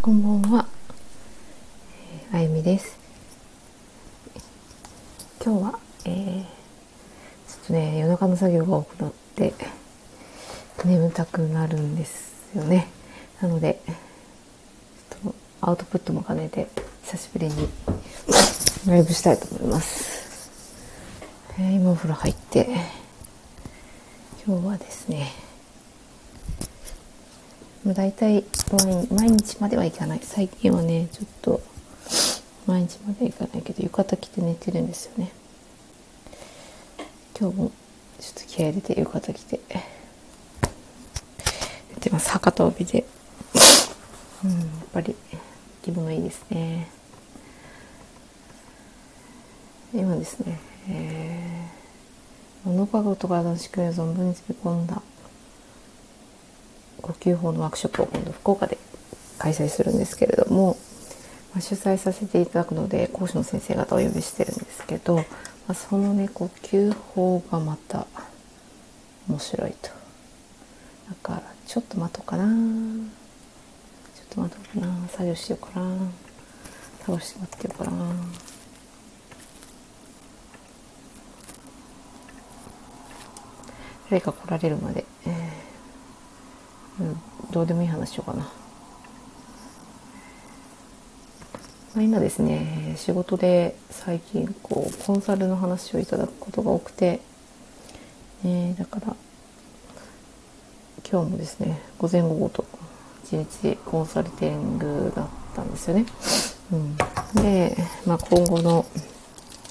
こんばんは、えー、あゆみです。今日は、えー、ちょっとね夜中の作業が多くなって眠たくなるんですよね。なのでちょっとアウトプットも兼ねて久しぶりにライブしたいと思います、えー、今お風呂入って今日はですね大体毎日まではいかない。最近はねちょっと毎日まではいかないけど浴衣着て寝てるんですよね。今日もちょっと気合入れて浴衣着て。寝てます博多帯で。うんやっぱり気分がいいですね。今ですねえー、物かごと体の仕組みを存分に詰め込んだ呼吸法のワークショップを今度福岡で開催するんですけれども、まあ、主催させていただくので講師の先生方をお呼びしてるんですけど、まあ、そのね呼吸法がまた面白いと。だからちょっと待とうかな。ちょっと待とうかな。作業しようかな。倒して待ってようかな。誰か来られるまで、えーうん、どうでもいい話しようかな。まあ、今ですね仕事で最近こうコンサルの話をいただくことが多くて、えー、だから今日もですね午前午後と一日コンサルティングだったんですよね。うん、で、まあ、今後の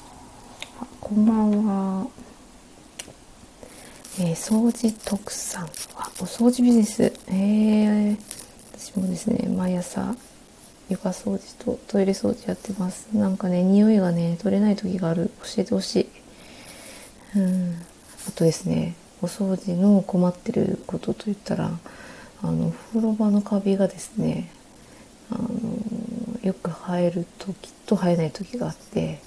「こんばんは」えー、掃除特産お掃除ビジネス。え、私もですね毎朝床掃除とトイレ掃除やってます。なんかね匂いがね取れない時がある。教えてほしい。うん。あとですねお掃除の困ってることといったらあの風呂場のカビがですねあのよく生える時と生えない時があって、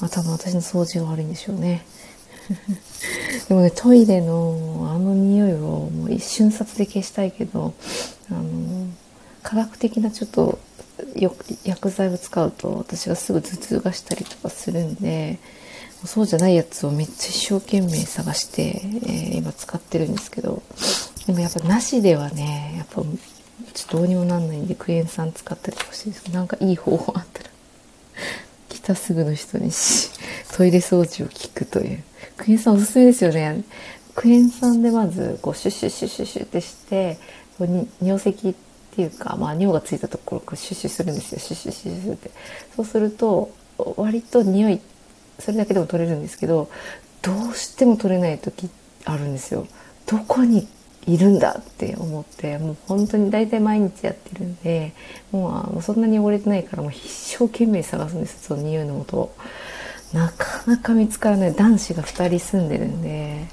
まあ、多分私の掃除が悪いんでしょうね。でもねトイレのあの匂いをもう一瞬撮で消したいけどあの科学的なちょっと薬剤を使うと私がすぐ頭痛がしたりとかするんでそうじゃないやつをめっちゃ一生懸命探して、えー、今使ってるんですけどでもやっぱなしではねやっぱちょっとどうにもなんないんでクエン酸使ったりとかしてるんですけどなんかいい方法あったらたすぐの人にし トイレ掃除を聞くという。クエン酸おすすめですよね。クエン酸でまずこうシュッシュッシュッシュッシュってしてこうに尿石っていうか、まあ、尿がついたところをシュッシュするんですよ。シュッシュッシュッシュって。そうすると割と匂いそれだけでも取れるんですけどどうしても取れない時あるんですよ。どこにいるんだって思ってもう本当に大体毎日やってるんでもうそんなに汚れてないからもう一生懸命探すんですその匂いの音をなかなか見つからない。男子が2人住んでるんで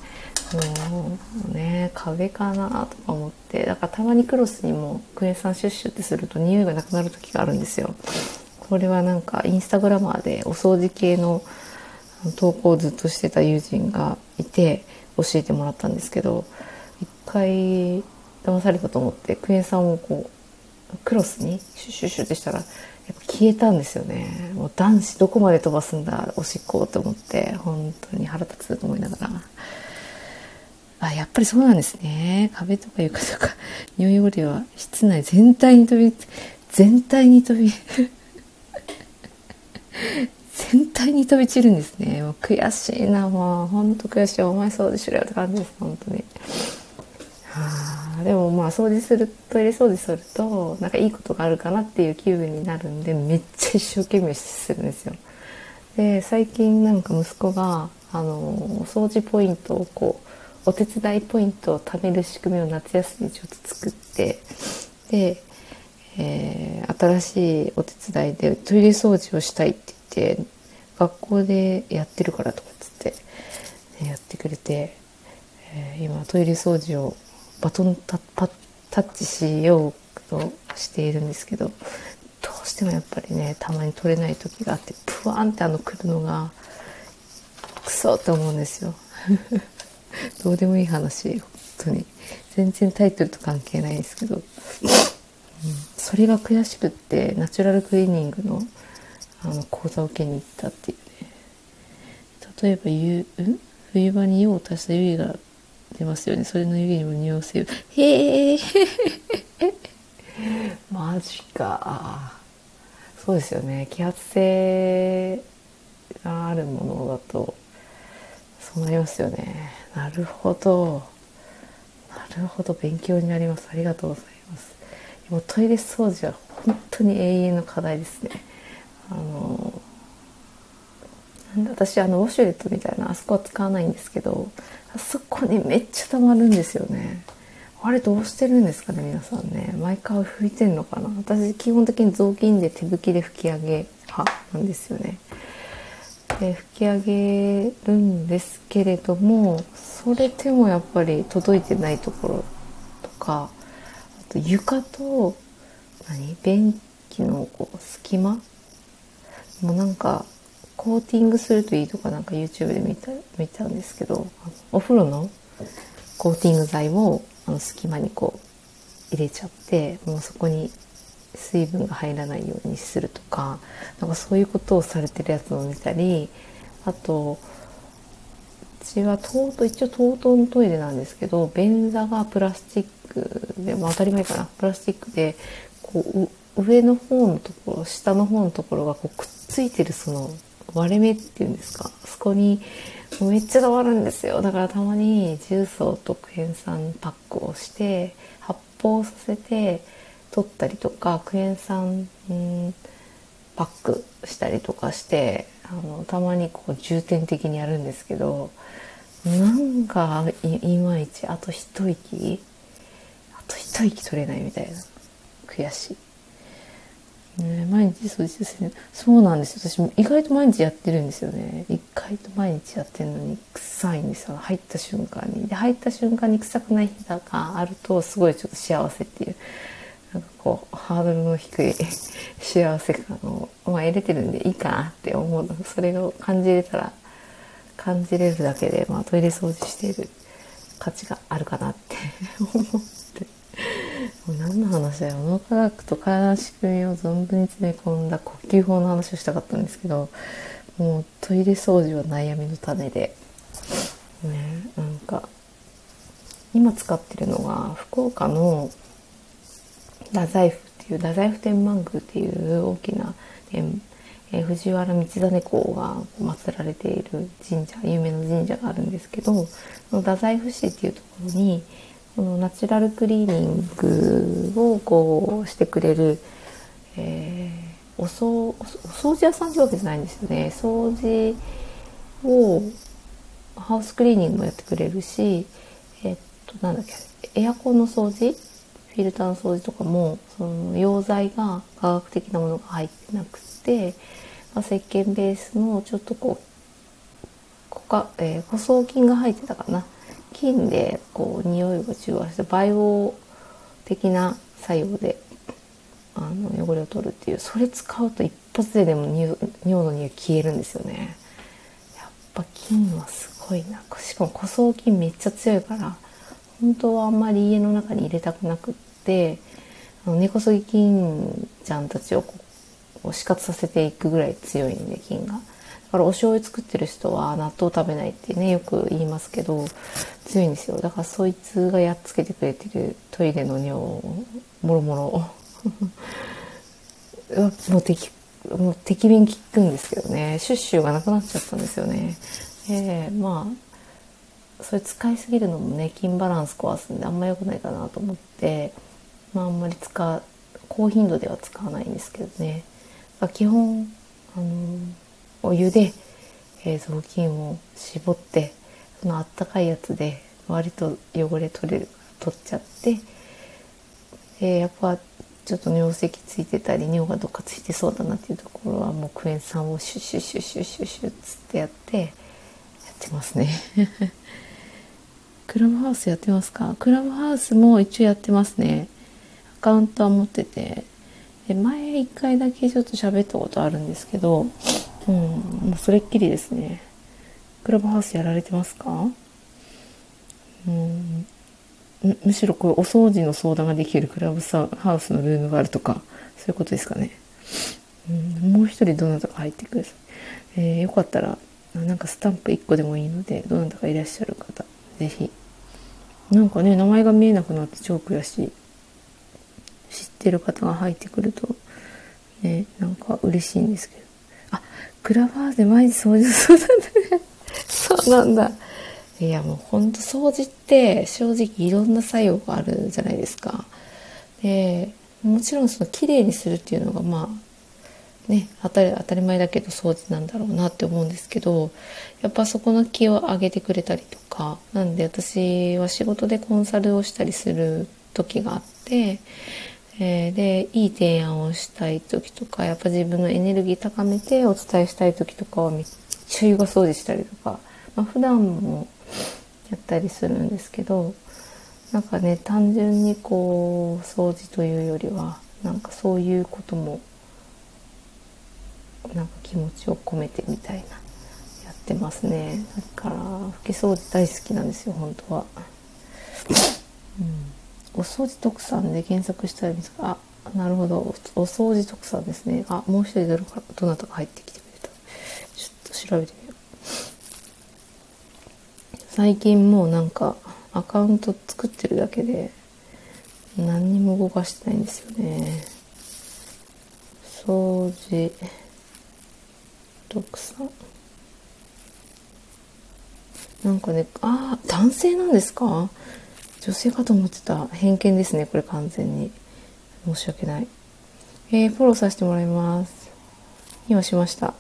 もうね壁かなとか思ってだからたまにクロスにもクエン酸シュッシュってすると匂いがなくなる時があるんですよ。これはなんかインスタグラマーでお掃除系の投稿をずっとしてた友人がいて教えてもらったんですけど回騙されたと思ってクエン酸をこうクロスにシュッシュッシュってしたらやっぱ消えたんですよね。もう男子どこまで飛ばすんだおしっこと思って本当に腹立つと思いながら。あやっぱりそうなんですね。壁とか床とか匂い汚れは室内全体に飛び全体に飛び 全体に飛び散るんですね。もう悔しいなもう。本当悔しい。お前そうでしろよって感じです本当に。あでもまあ掃除するトイレ掃除するとなんかいいことがあるかなっていう気分になるんでめっちゃ一生懸命するんですよ。で最近なんか息子があのお掃除ポイントをこうお手伝いポイントを貯める仕組みを夏休みちょっと作ってで、えー、新しいお手伝いでトイレ掃除をしたいって言って学校でやってるからとかっつって、やってくれて、えー、今トイレ掃除をバトンタタッチしようとしているんですけどどうしてもやっぱりねたまに取れない時があってプワンってあの来るのがクソって思うんですよ。どうでもいい話本当に。全然タイトルと関係ないんですけど。それが悔しくってナチュラルクリーニングのあの講座を受けに行ったっていうね。例えば湯、ん、冬場に湯を足した湯気が出ますよね。それの湯気にも匂わせるへえ。マジか。そうですよね。気圧性があるものだとそうなりますよね。なるほど。なるほど。勉強になります。ありがとうございます。もうトイレ掃除は本当に永遠の課題ですね。あの私あのウォシュレットみたいなあそこは使わないんですけどあそこにめっちゃ溜まるんですよね。あれどうしてるんですかね皆さんね。毎回拭いてんのかな。私基本的に雑巾で手拭きで拭き上げ派なんですよね。で拭き上げるんですけれどもそれでもやっぱり届いてないところとかあと床と何便器のこう隙間もうなんかコーティングするといいとかなんか YouTube で見た見たんですけどお風呂のコーティング剤をあの隙間にこう入れちゃってもうそこに水分が入らないようにするとかなんかそういうことをされてるやつを見たりあとうちは TOTO 一応 TOTO のトイレなんですけど便座がプラスチックで、まあ、当たり前かな。プラスチックでこう上の方のところ下の方のところがこうくっついてるその割れ目っていうんですか？そこにめっちゃ溜まるんですよだからたまに重曹とクエン酸パックをして発泡させて取ったりとかクエン酸パックしたりとかしてあのたまにこう重点的にやるんですけどなんかいまいちあと一息あと一息取れないみたいな悔しい。ね、毎日掃除ですね。そうなんですよ。私意外と毎日やってるんですよね。意外と毎日やってるのに臭いんですよ。入った瞬間に。で、入った瞬間に臭くない日があると、すごいちょっと幸せっていう、なんかこう、ハードルの低い 幸せ感を、まあ入れてるんでいいかなって思う。それを感じれたら、感じれるだけで、まあトイレ掃除している価値があるかなって思って。もう何の話だよ。脳科学と体の仕組みを存分に詰め込んだ呼吸法の話をしたかったんですけどもうトイレ掃除は悩みの種で。ねなんか今使ってるのが福岡の太宰府っていう太宰府天満宮っていう大きな天え、藤原道真公が祀られている神社有名な神社があるんですけどその太宰府市っていうところにこのナチュラルクリーニングをこうしてくれる、えー、お掃お掃除屋さんってわけじゃないんですよね。掃除をハウスクリーニングもやってくれるしえっとなんだっけエアコンの掃除フィルターの掃除とかもその溶剤が科学的なものが入ってなくて、まあ、石鹸ベースのちょっとこうこか、えー、舗装菌が入ってたかな。菌でこう匂いが中和してバイオ的な作用であの汚れを取るっていうそれ使うと一発ででも尿の匂い消えるんですよねやっぱ菌はすごいなしかも古装菌めっちゃ強いから本当はあんまり家の中に入れたくなくってあの根こそぎ菌ちゃんたちをこう死活させていくぐらい強いんで菌が。だからお醤油作ってる人は納豆食べないってねよく言いますけど強いんですよ。だからそいつがやっつけてくれてるトイレの尿もろもろ。もう敵もう敵便効くんですけどね。シュッシュがなくなっちゃったんですよね。えー、まあそれ使いすぎるのもね筋バランス壊すんであんま良くないかなと思ってまああんまり使う高頻度では使わないんですけどね。基本あのお湯で、えー、雑巾を絞ってそのあったかいやつで割と汚れ取れる取っちゃって、え、やっぱちょっと尿石ついてたり尿がどっかついてそうだなっていうところはもうクエン酸をシュッシュッシュッシュッシュッシュッつってやってやってますね。クラブハウスやってますか？クラブハウスも一応やってますね。アカウントは持ってて。で前一回だけちょっと喋ったことあるんですけどうん、もうそれっきりですね。クラブハウスやられてますか？うん、むしろこうお掃除の相談ができるクラブハウスのルームがあるとかそういうことですかね、うん、もう一人どなたか入ってください、えー、よかったらなんかスタンプ1個でもいいのでどなたかいらっしゃる方是非なんかね名前が見えなくなって超悔しい知ってる方が入ってくるとねなんか嬉しいんですけど。あクラブハウスで毎日掃除そうだね。そうなんだ。いやもうほんと掃除って正直いろんな作用があるじゃないですか。でもちろんその綺麗にするっていうのがまあね当たり当たり前だけど掃除なんだろうなって思うんですけどやっぱそこの気を上げてくれたりとかなんで私は仕事でコンサルをしたりする時があってえー、でいい提案をしたい時とかやっぱ自分のエネルギー高めてお伝えしたい時とかはめっちゃ床掃除したりとか、まあ、普段もやったりするんですけどなんかね単純にこう掃除というよりはなんかそういうこともなんか気持ちを込めてみたいなやってますね。だから拭き掃除大好きなんですよ本当は。うん。お掃除特産で検索したら見つかあなるほど。お掃除特産ですね。あもう一人どなたか入ってきてと調べてみよう。最近もうなんかアカウント作ってるだけで何にも動かしてないんですよね。掃除特産なんかねああ男性なんですか？女性かと思ってた。偏見ですねこれ完全に。申し訳ない。えー、フォローさせてもらいます。今しました。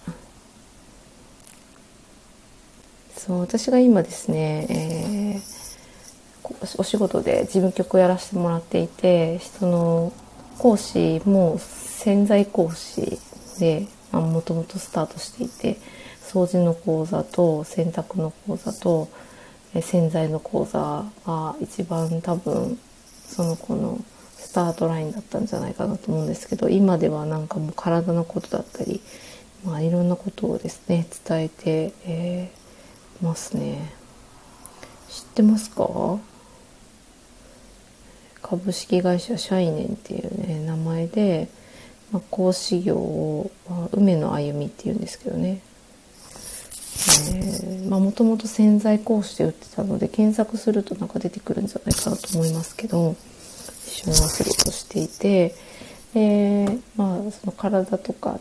そう私が今ですね、えー、お仕事で事務局をやらせてもらっていてその講師も潜在講師でもともとスタートしていて掃除の講座と洗濯の講座と洗剤の講座が一番多分その子のスタートラインだったんじゃないかなと思うんですけど今ではなんかもう体のことだったり、まあ、いろんなことをですね伝えて、えー、ますね。知ってますか？株式会社シャイネンっていうね名前で、まあ、講師業を、まあ、梅の歩みっていうんですけどね。もともと潜在講師で売ってたので検索するとなんか出てくるんじゃないかなと思いますけど一緒にお仕事していてでまあその体とか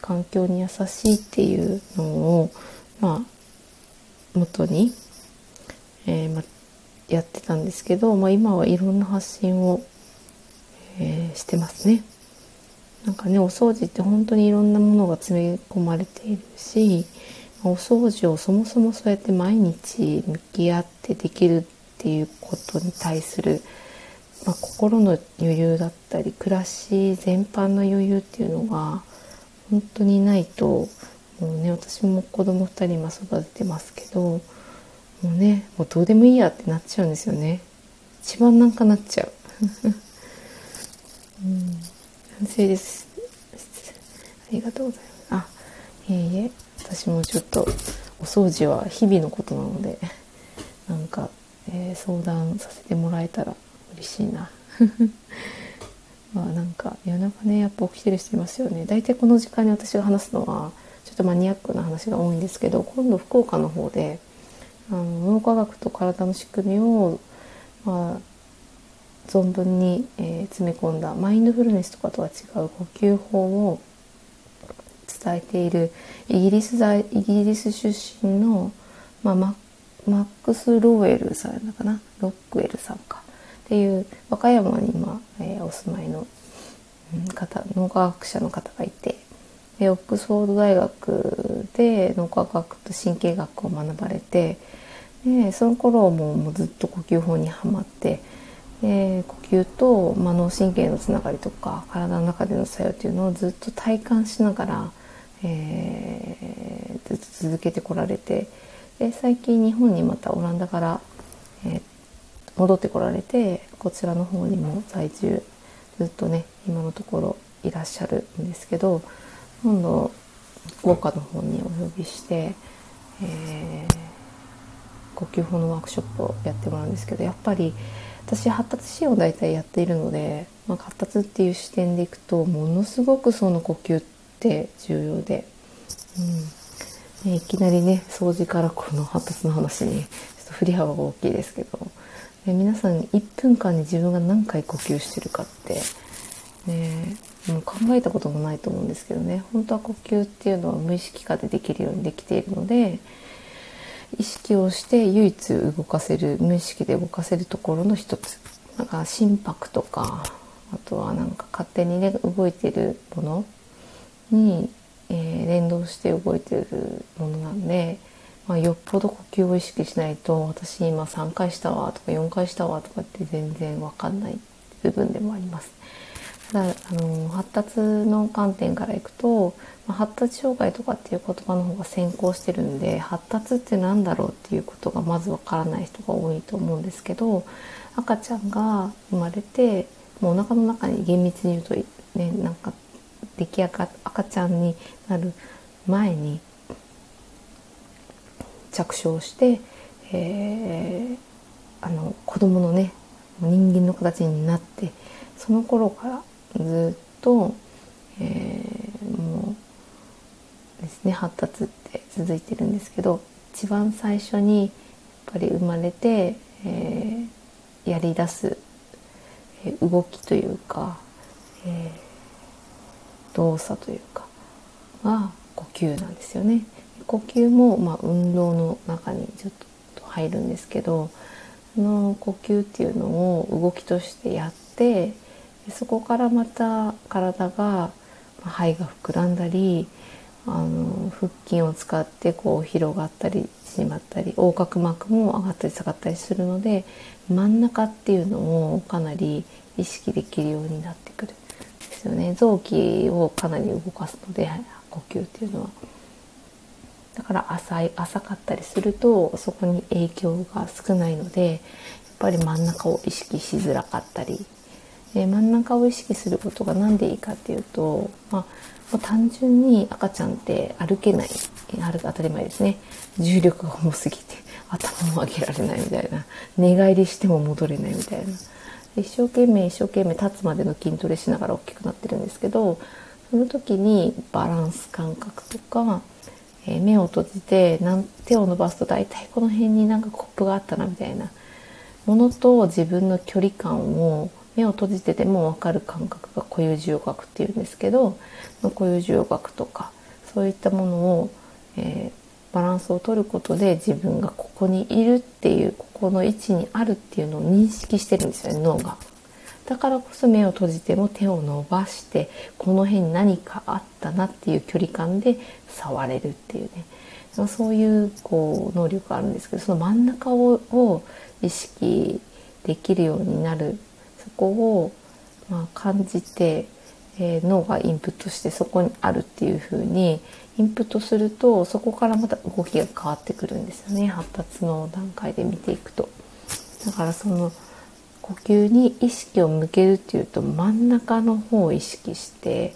環境に優しいっていうのをまあ元に、えー、ま、やってたんですけど、まあ、今はいろんな発信を、えー、してますね。なんかねお掃除って本当にいろんなものが詰め込まれているしお掃除をそもそもそうやって毎日向き合ってできるっていうことに対する、ま、心の余裕だったり暮らし全般の余裕っていうのが本当にないともうね私も子供2人今育ててますけどもうねもうどうでもいいやってなっちゃうんですよね。一番なんかなっちゃう。うん。反省です。ありがとうございます。あいえいえ。私もちょっとお掃除は日々のことなのでなんか、えー、相談させてもらえたら嬉しいな。まあなんか夜中ねやっぱ起きてる人いますよね。大体この時間に私が話すのはっとマニアックな話が多いんですけど今度福岡の方であの脳科学と体の仕組みを、まあ、存分に、えー、詰め込んだマインドフルネスとかとは違う呼吸法を伝えているイギリス在イギリス出身の、まあ、ママックス・ローエルさんかな？ロックウェルさんか。っていう和歌山に今、えー、お住まいの、方脳科学者の方がいてでオックスフォード大学で脳科学と神経学を学ばれてでその頃ももうずっと呼吸法にはまってで呼吸と、まあ、脳神経のつながりとか体の中での作用っていうのをずっと体感しながらえー、ずっと続けてこられてで最近日本にまたオランダから、えー、戻ってこられてこちらの方にも在住ずっとね今のところいらっしゃるんですけど今度福岡の方にお呼びして、えー、呼吸法のワークショップをやってもらうんですけどやっぱり私発達支援を大体やっているので、まあ、発達っていう視点でいくとものすごくその呼吸って重要で、うん、ね、いきなりね掃除からこの発達の話にちょっと振り幅が大きいですけど、皆さん1分間に自分が何回呼吸してるかって、ね、もう考えたこともないと思うんですけどね本当は呼吸っていうのは無意識化でできるようにできているので意識をして唯一動かせる無意識で動かせるところの一つなんか心拍とかあとはなんか勝手にね動いてるものに、えー、連動して動いてるものなんで、まあ、よっぽど呼吸を意識しないと私今3回したわとか4回したわとかって全然わかんない部分でもあります。ただあの発達の観点からいくと、まあ、発達障害とかっていう言葉の方が先行してるんで発達って何だろうっていうことがまずわからない人が多いと思うんですけど赤ちゃんが生まれてもうお腹の中に厳密に言うとねなんか出来上が赤ちゃんになる前に着床して、えー、あの子供のね人間の形になってその頃からずっと、えー、もうですね発達って続いてるんですけど一番最初にやっぱり生まれて、えー、やりだす、動きというか、えー、動作というかが呼吸なんですよね。呼吸も、まあ、運動の中にちょっと入るんですけどその呼吸っていうのを動きとしてやってでそこからまた体が肺が膨らんだりあの腹筋を使ってこう広がったり縮まったり横隔膜も上がったり下がったりするので真ん中っていうのをかなり意識できるようになってくるんですよね臓器をかなり動かすので呼吸っていうのは。だから浅い浅かったりするとそこに影響が少ないのでやっぱり真ん中を意識しづらかったりで真ん中を意識することが何でいいかっていうと、まあ、単純に赤ちゃんって歩けない歩当たり前ですね。重力が重すぎて頭も上げられないみたいな寝返りしても戻れないみたいな。一生懸命一生懸命立つまでの筋トレしながら大きくなってるんですけどその時にバランス感覚とか、えー、目を閉じて手を伸ばすと大体この辺になんかコップがあったなみたいなものと自分の距離感を目を閉じてても分かる感覚が固有受容学っていうんですけど固有受容学とかそういったものを、えー、バランスを取ることで自分がここにいるっていうここの位置にあるっていうのを認識してるんですよね脳が。だからこそ目を閉じても手を伸ばしてこの辺に何かあったなっていう距離感で触れるっていうねそういうこう能力があるんですけどその真ん中を意識できるようになるそこを、まあ、感じて、えー、脳がインプットしてそこにあるっていう風にインプットするとそこからまた動きが変わってくるんですよね発達の段階で見ていくと。だからその呼吸に意識を向けるっていうと真ん中の方を意識して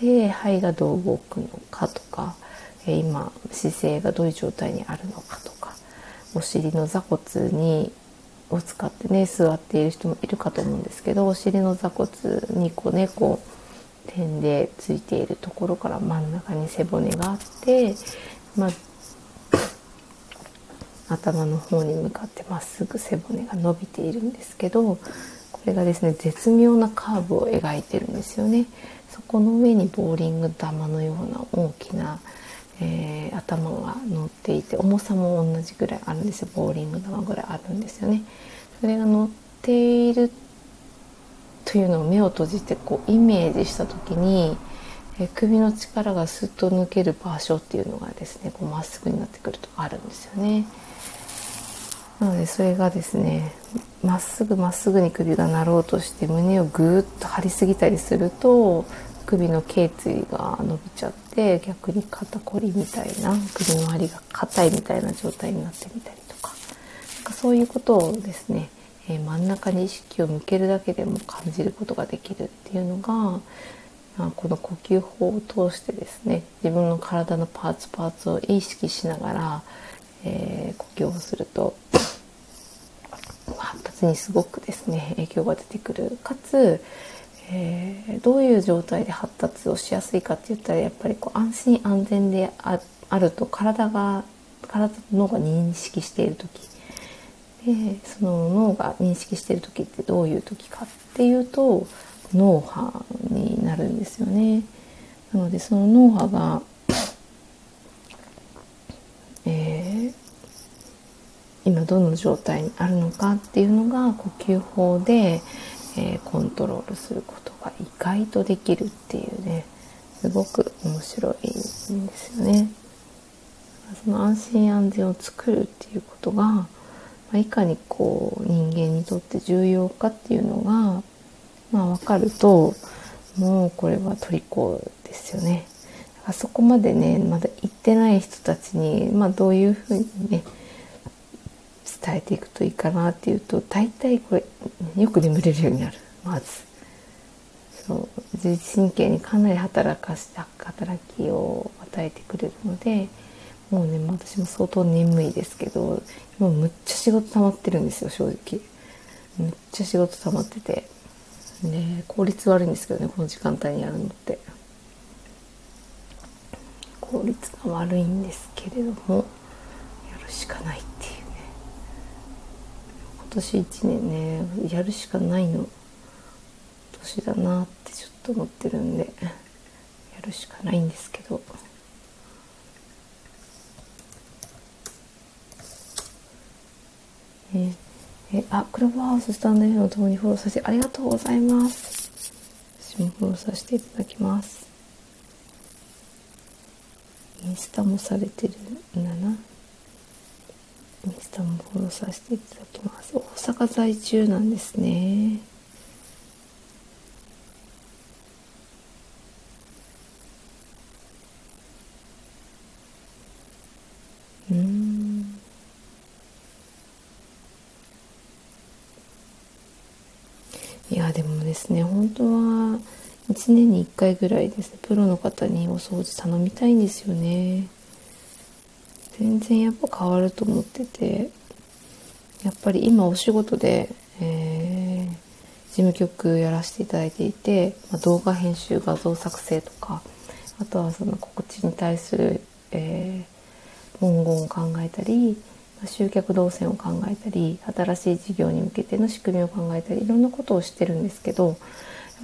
で肺がどう動くのかとか今姿勢がどういう状態にあるのかとかお尻の座骨にを使ってね座っている人もいるかと思うんですけどお尻の座骨にこうねこう点でついているところから真ん中に背骨があって、まあ、頭の方に向かってまっすぐ背骨が伸びているんですけどこれがですね絶妙なカーブを描いてるんですよね。そこの上にボーリング玉のような大きなえー、頭が乗っていて重さも同じぐらいあるんですよボーリング玉ぐらいあるんですよね。それが乗っているというのを目を閉じてこうイメージした時に、えー、首の力がスッと抜ける場所っていうのがですねまっすぐになってくるとあるんですよね。なのでそれがですねまっすぐまっすぐに首が鳴ろうとして胸をぐーっと張りすぎたりすると首の頸椎が伸びちゃって逆に肩こりみたいな首の周りが硬いみたいな状態になってみたりとかなんかそういうことをですね、えー、真ん中に意識を向けるだけでも感じることができるっていうのが、まあ、この呼吸法を通してですね自分の体のパーツパーツを意識しながら、えー、呼吸をすると発達にすごくですね影響が出てくる。かつ、えー、どういう状態で発達をしやすいかって言ったらやっぱりこう安心安全であると体が体と脳が認識している時でその脳が認識している時ってどういう時かっていうと脳波になるんですよね。なのでその脳波が、えー、今どの状態にあるのかっていうのが呼吸法で、えー、コントロールすることが意外とできるっていうねすごく面白いんですよね。その安心安全を作るっていうことが、まあ、いかにこう人間にとって重要かっていうのが、まあ、分かるともうこれは虜ですよね。あそこまでねまだ行ってない人たちに、まあ、どういうふうにね伝えていくといいかなっていうと大体これよく眠れるようになる。まず。そう。自律神経にかなり働かした働きを与えてくれるのでもうね私も相当眠いですけど今むっちゃ仕事溜まってるんですよ正直。むっちゃ仕事溜まってて。ね効率悪いんですけどねこの時間帯にやるのって。効率が悪いんですけれどもやるしかない。年1年ねやるしかないの。年だなってちょっと思ってるんでやるしかないんですけど。ええあクラブハウススタンド F のともにフォローさせてありがとうございます。私もフォローさせていただきます。インスタもされてるんだな。インスタもフォローさせていただきます。大阪在住なんですね。ですね本当は1年に1回ぐらいですねプロの方にお掃除頼みたいんですよね。全然やっぱ変わると思っててやっぱり今お仕事で、えー、事務局やらせていただいていて、まあ、動画編集画像作成とかあとはその告知に対する、えー、文言を考えたり集客動線を考えたり新しい事業に向けての仕組みを考えたりいろんなことをしてるんですけど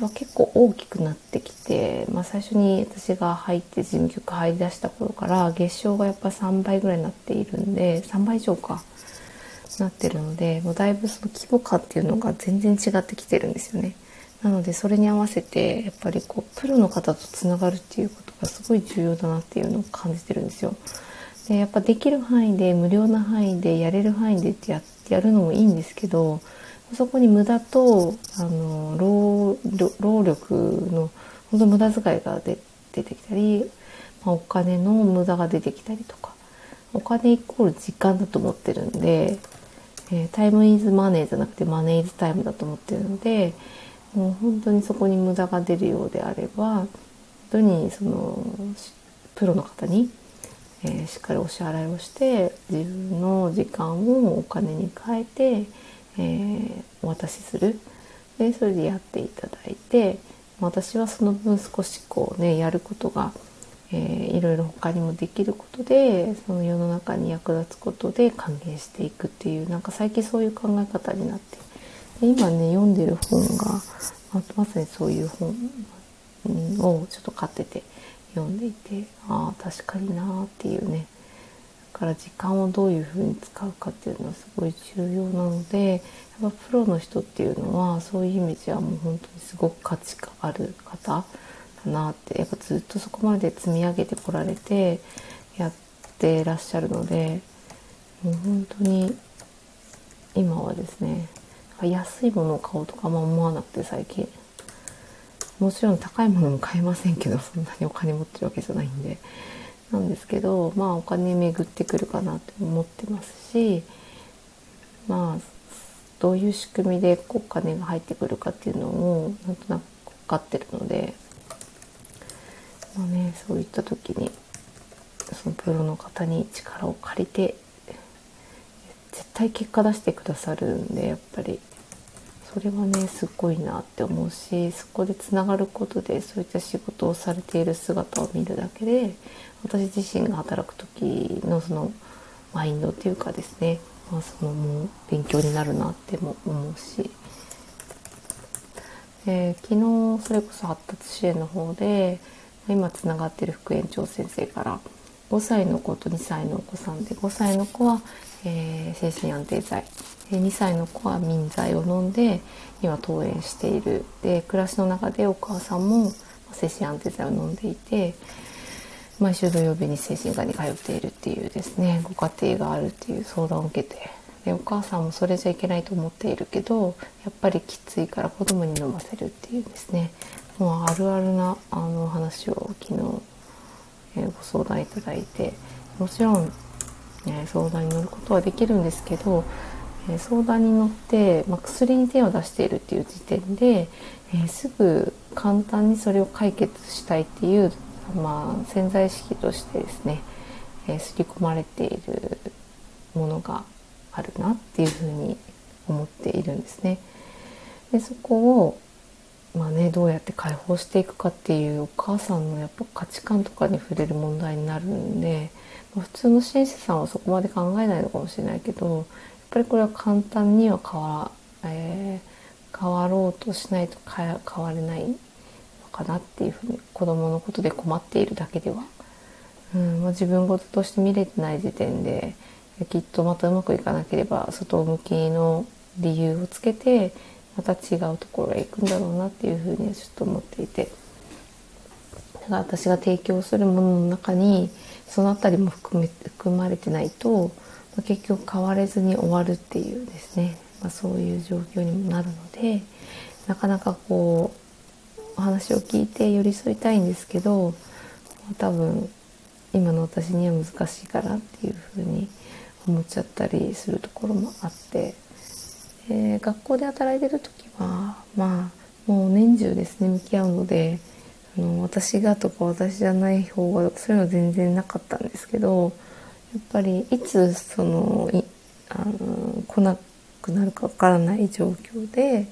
やっぱ結構大きくなってきて、まあ、最初に私が入って事務局入り出した頃から月賞がやっぱ3倍ぐらいになっているんで3倍以上かなってるのでもうだいぶその規模感っていうのが全然違ってきてるんですよね。なのでそれに合わせてやっぱりこうプロの方とつながるっていうことがすごい重要だなっていうのを感じてるんですよ。でやっぱできる範囲で無料な範囲でやれる範囲でってやるのもいいんですけどそこに無駄とあの労労力の本当無駄遣いが出てきたり、まあ、お金の無駄が出てきたりとかお金イコール時間だと思ってるんで、えー、タイムイズマネーじゃなくてマネーイズタイムだと思ってるのでもう本当にそこに無駄が出るようであれば本当にそのプロの方にえー、しっかりお支払いをして自分の時間をお金に変えて、えー、お渡しする。でそれでやっていただいて私はその分少しこうねやることが、えー、いろいろ他にもできることでその世の中に役立つことで還元していくっていうなんか最近そういう考え方になってで今ね読んでる本がまさにそういう本をちょっと買ってて読んでいてああ確かになっていうねから時間をどういうふうに使うかっていうのはすごい重要なのでやっぱプロの人っていうのはそういう意味じゃもう本当にすごく価値がある方だなってやっぱずっとそこまで積み上げてこられてやってらっしゃるのでもう本当に今はですね安いものを買おうとかあんま思わなくて最近。もちろん高いものも買えませんけどそんなにお金持ってるわけじゃないんで。なんですけどまあお金巡ってくるかなって思ってますしまあどういう仕組みでお金が入ってくるかっていうのをなんとなく分かってるのでまあねそういった時にそのプロの方に力を借りて絶対結果出してくださるんでやっぱり。それはねすっごいなって思うしそこでつながることでそういった仕事をされている姿を見るだけで私自身が働く時のそのマインドっていうかですね、まあ、そのもう勉強になるなっても思うし、え、昨日それこそ発達支援の方で今つながってる副園長先生から5歳の子と2歳のお子さんで5歳の子は、えー、精神安定剤2歳の子は民剤を飲んで今登園している。で暮らしの中でお母さんも精神安定剤を飲んでいて毎週土曜日に精神科に通っているっていうですねご家庭があるっていう相談を受けて。でお母さんもそれじゃいけないと思っているけどやっぱりきついから子供に飲ませるっていうですね。もうあるあるなあの話を昨日、えー、ご相談いただいて。もちろん、ね、相談に乗ることはできるんですけど相談に乗って、まあ、薬に手を出しているっていう時点で、え、すぐ簡単にそれを解決したいっていう、まあ、潜在意識としてですね、えー、刷り込まれているものがあるなっていうふうに思っているんですね。でそこをまあね、どうやって解放していくかっていうお母さんのやっぱ価値観とかに触れる問題になるんで、ま、普通の紳士さんはそこまで考えないのかもしれないけどぱりこれは簡単には変わ,、えー、変わろうとしないと変われないのかなっていうふうに子供のことで困っているだけでは、うんまあ、自分事として見れてない時点できっとまたうまくいかなければ外向きの理由をつけてまた違うところへ行くんだろうなっていうふうにはちょっと思っていて。だから私が提供するものの中にその辺りも含め含まれてないとまあ、結局変われずに終わるっていうですね、まあ、そういう状況にもなるのでなかなかこうお話を聞いて寄り添いたいんですけど、多分今の私には難しいかなっていうふうに思っちゃったりするところもあって、えー、学校で働いてる時はまあもう年中ですね向き合うのであの私がとか私じゃない方がそういうの全然なかったんですけどやっぱりいつそのいあの来なくなるかわからない状況で、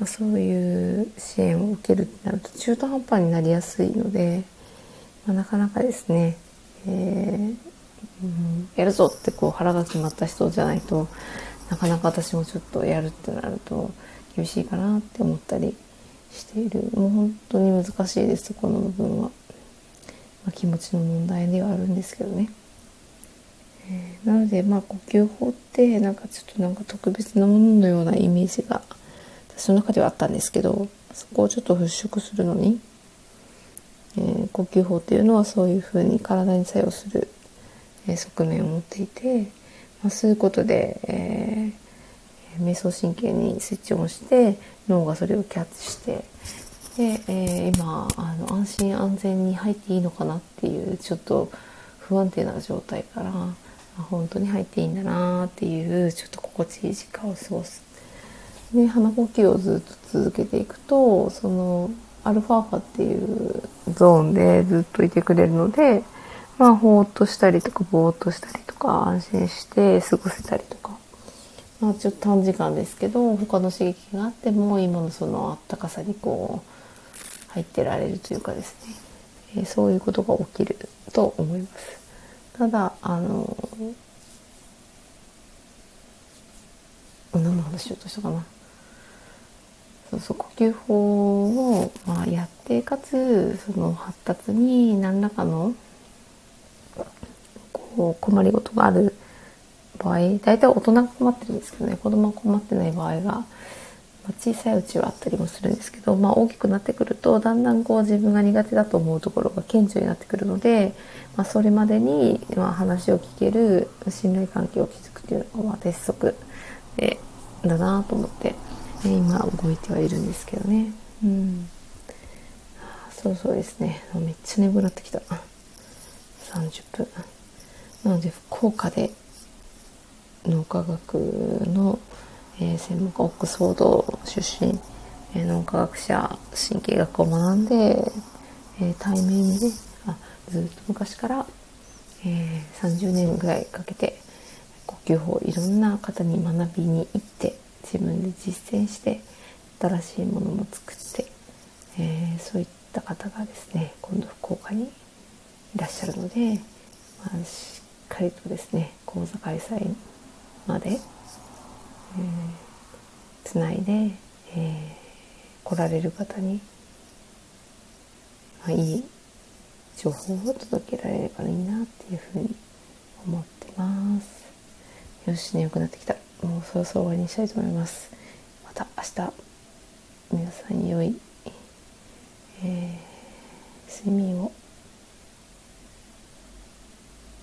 まあ、そういう支援を受けるってなると中途半端になりやすいので、まあ、なかなかですね、えーうん、やるぞってこう腹が決まった人じゃないとなかなか私もちょっとやるってなると厳しいかなって思ったりしているもう本当に難しいですこの部分は、まあ、気持ちの問題ではあるんですけどね。なのでまあ呼吸法ってなんかちょっとなんか特別なもののようなイメージが私の中ではあったんですけどそこをちょっと払拭するのに、えー、呼吸法っていうのはそういうふうに体に作用する、えー、側面を持っていて、まあ、そういうことで、えー、瞑想神経にスイッチオンして脳がそれをキャッチしてで、えー、今あの安心安全に入っていいのかなっていうちょっと不安定な状態から本当に入っていいんだなっていうちょっと心地いい時間を過ごす。で鼻呼吸をずっと続けていくとそのアルファーファっていうゾーンでずっといてくれるのでまあほーっとしたりとかぼーっとしたりとか安心して過ごせたりとかまあちょっと短時間ですけど他の刺激があっても今のそのあったかさにこう入ってられるというかですね、え、そういうことが起きると思います。ただあの何の話しようとしたかな。そうそう呼吸法を、まあ、やってかつその発達に何らかのこう困りごとがある場合大体大人が困ってるんですけどね。子供は困ってない場合が小さいうちはあったりもするんですけど、まあ、大きくなってくるとだんだんこう自分が苦手だと思うところが顕著になってくるので、まあ、それまでに、まあ、話を聞ける信頼関係を築くっていうのがまあ鉄則でだなと思って、ね、今動いてはいるんですけどね。うん、そうそうですね。めっちゃ眠くなってきた。30分なので福岡で脳科学のえー、専門家オックスフォード出身、えー、脳科学者神経学を学んで、えー、対面にねあずっと昔から、えー、30年ぐらいかけて呼呼吸法いろんな方に学びに行って自分で実践して新しいものも作って、えー、そういった方がですね今度福岡にいらっしゃるので、まあ、しっかりとですね講座開催まで、えー、つないで、えー、来られる方に、まあ、いい情報を届けられればいいなっていうふうに思ってます。よしね良くなってきた。もうそろそろ終わりにしたいと思います。また明日皆さんに良い、えー、睡眠を